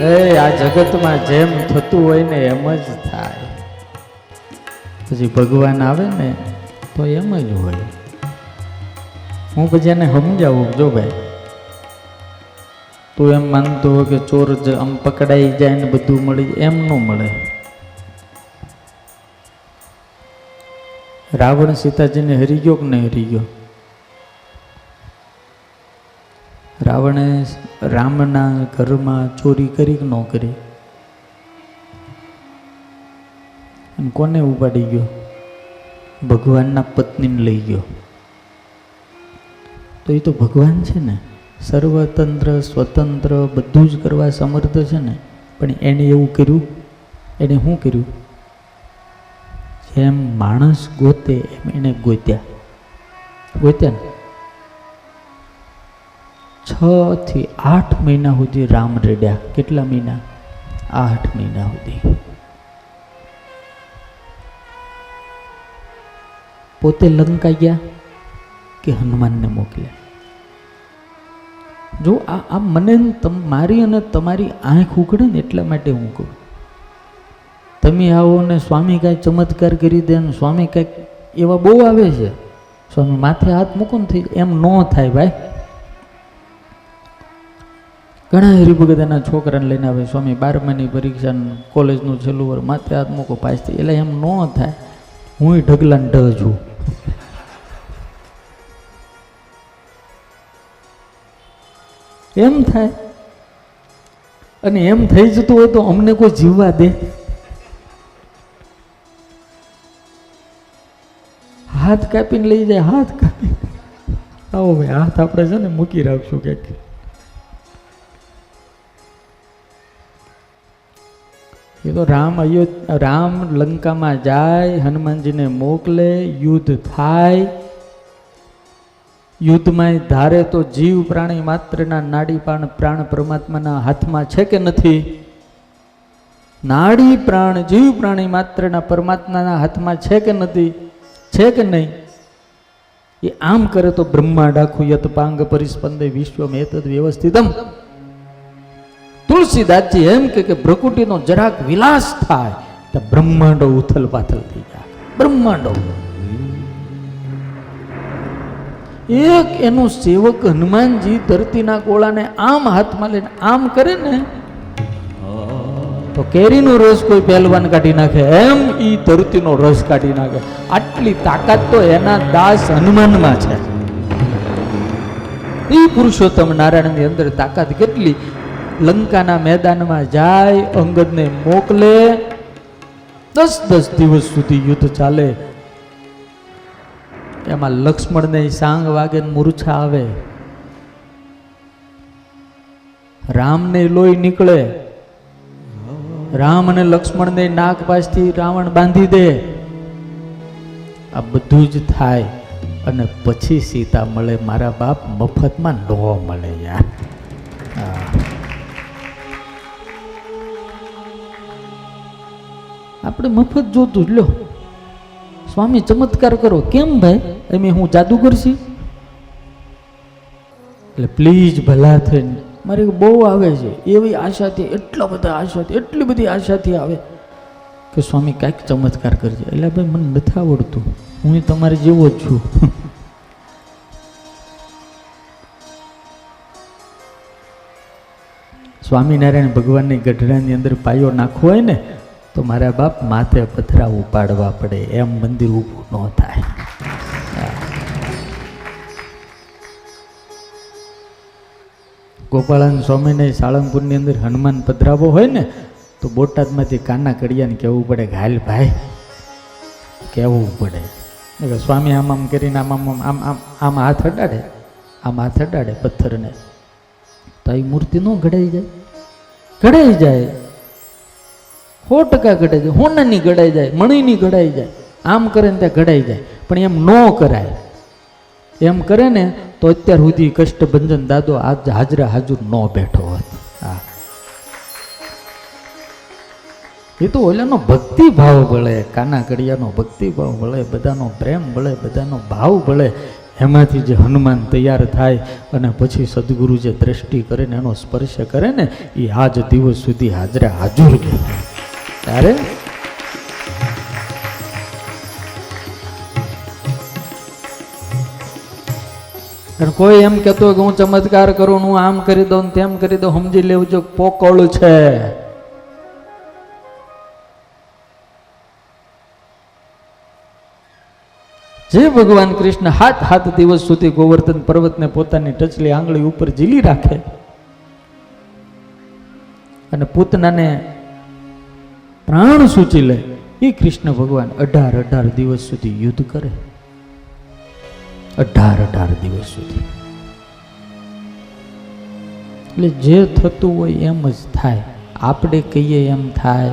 એ, આ જગતમાં જેમ થતું હોય ને એમ જ થાય. પછી ભગવાન આવે ને, તો એમ જ હોય. હું પછી એને સમજાવું, જો ભાઈ. તું એમ માનતો હોય કે ચોર આમ પકડાઈ જાય ને બધું મળી એમ ન મળે. રાવણ સીતાજીને હરી ગયો કે નહીં હરી ગયો? રાવણે રામના ઘરમાં ચોરી કરી કે ન કરી? અને કોને ઉપાડી ગયો? ભગવાનના પત્નીને લઈ ગયો. તો એ તો ભગવાન છે ને. સર્વતંત્ર, સ્વતંત્ર, બધું જ કરવા સમર્થ છે ને. પણ એણે એવું કર્યું? એણે શું કર્યું? જેમ માણસ ગોતે, એમ એને ગોત્યા. ગોત્યા ને? છ થી આઠ મહિના સુધી રામ રેડ્યા. કેટલા મહિના? આઠ મહિના સુધી. પોતે લંકા ગયા કે હનુમાનને મોકલ્યા? જો આ આ મને મારી અને તમારી આંખ ઉઘડે ને એટલા માટે હું કહું. તમે આવો ને સ્વામી કાંઈ ચમત્કાર કરી દે ને સ્વામી કાંઈક એવા બહુ આવે છે. સ્વામી માથે હાથ મૂકો ને થઈ એમ ન થાય ભાઈ. ઘણા હરિભગતના છોકરાને લઈને આવે સ્વામી, બારમાની પરીક્ષા કોલેજનું છેલ્લું વર માથે હાથ મૂકો પાસ થઈ એટલે એમ ન થાય. હું ઢગલાને ઢ છું. એમ થાય. અને એમ થઈ જતું હોય તો અમને કોઈ જીવવા દે. હાથ કાપીને લઈ જાય, હાથ કાપી આવો ભાઈ, હાથ આપણે છે ને મૂકી રાખશું ક્યાંક. એ તો રામ અયોધ્યા રામ લંકામાં જાય, હનુમાનજીને મોકલે, યુદ્ધ થાય. યુદ્ધમાં ધારે તો જીવ પ્રાણી માત્રના નાડી પાણ પ્રાણ પરમાત્માના હાથમાં છે કે નથી? નાડી પ્રાણ, જીવ પ્રાણી માત્રના પરમાત્માના હાથમાં છે કે નથી? છે કે નહીં? એ આમ કરે તો બ્રહ્માંડ આખું યત પાંગ પરિસ્પંદે વિશ્વ મેતદ વ્યવસ્થિતમ. તુલસીદાસજી એમ કે પ્રકૃતિનો જરાક વિલાસ થાય તો બ્રહ્માંડો ઉથલ પાથલ થઈ જાય. બ્રહ્માંડો. એક એનું સેવક હનુમાનજી ધરતીના ગોળાને આમ હાથમાં લઈને આમ કરે ને, તો કેરીનો રસ કોઈ પહેલવાન કાઢી નાખે. એમ એ ધરતીનો રસ કાઢી નાખે. આટલી તાકાત તો એના દાસ હનુમાનમાં છે. એ પુરુષોત્તમ નારાયણની અંદર તાકાત કેટલી? લંકાના મેદાનમાં જાય, અંગદને મોકલે. દસ દસ દિવસ સુધી યુદ્ધ ચાલે. એમાં લક્ષ્મણને સાંગ વાગે મૂર્છા આવે. રામને લોહી નીકળે. રામ અને લક્ષ્મણને નાક પાસથી રાવણ બાંધી દે. આ બધું જ થાય અને પછી સીતા મળે. મારા બાપ મફતમાં ન મળે યાર. આપણે મફત જોતું જ લ્યો સ્વામી ચમત્કાર કરો. કેમ ભાઈ? એમ હું જાદુગર છી. એટલે પ્લીઝ ભલા થઈને. મારે બહુ આવે છે. એવી આશાથી એટલા બધા આશાથી એટલી બધી આશાથી આવે કે સ્વામી કાંઈક ચમત્કાર કરજે. એટલે ભાઈ મને નથી આવડતું. હું તમારે જેવો જ છું. સ્વામિનારાયણ ભગવાનની ગઢડાની અંદર પાયો નાખવો હોય ને તો મારા બાપ માથે પથરા ઉપાડવા પડે, એમ મંદિર ઊભું ન થાય. ગોપાળાન સ્વામીને સાળંગપુરની અંદર હનુમાન પધરાવો હોય ને, તો બોટાદમાંથી કાના કડિયાને કહેવું પડે ઘાયલ ભાઈ, કહેવું પડે. એટલે સ્વામી આમ આમ કરીને આમ આમ આમ આમ આમ હાથ અડાડે, આમ હાથ અડાડે પથ્થરને. તો એ મૂર્તિ ન ઘડાઈ જાય. ઘડાઈ જાય. સો ટકા ઘડાઈ જાય, હોનાની ઘડાઈ જાય, મણીની ઘડાઈ જાય, આમ કરે ને ત્યાં ઘડાઈ જાય, પણ એમ ન કરાય. એમ કરે ને તો અત્યાર સુધી કષ્ટભંજન દાદો આજ હાજરા હાજર ન બેઠો હોત. હા એ તો ઓલાનો ભક્તિ ભાવ ભળે કાના કડિયાનો ભક્તિ ભાવ ભળે, બધાનો પ્રેમ ભળે, બધાનો ભાવ ભળે, એમાંથી જે હનુમાન તૈયાર થાય અને પછી સદગુરુ જે દ્રષ્ટિ કરે ને એનો સ્પર્શ કરે ને, એ આજ દિવસ સુધી હાજરે હાજર કહેવાય ત્યારે અને કોઈ એમ કહેતો કે હું ચમત્કાર કરું હું આમ કરી દઉં તેમ કરી દઉં, સમજી લેવું જો પોકળ છે. જે ભગવાન કૃષ્ણ હાથ હાથ દિવસ સુધી ગોવર્ધન પર્વતને પોતાની ટચલી આંગળી ઉપર ઝીલી રાખે અને પૂતનાને પ્રાણ સૂચી લે, એ કૃષ્ણ ભગવાન અઢાર અઢાર દિવસ સુધી યુદ્ધ કરે. અઢાર અઢાર દિવસ સુધી. એટલે જે થતું હોય એમ જ થાય. આપણે કહીએ એમ થાય.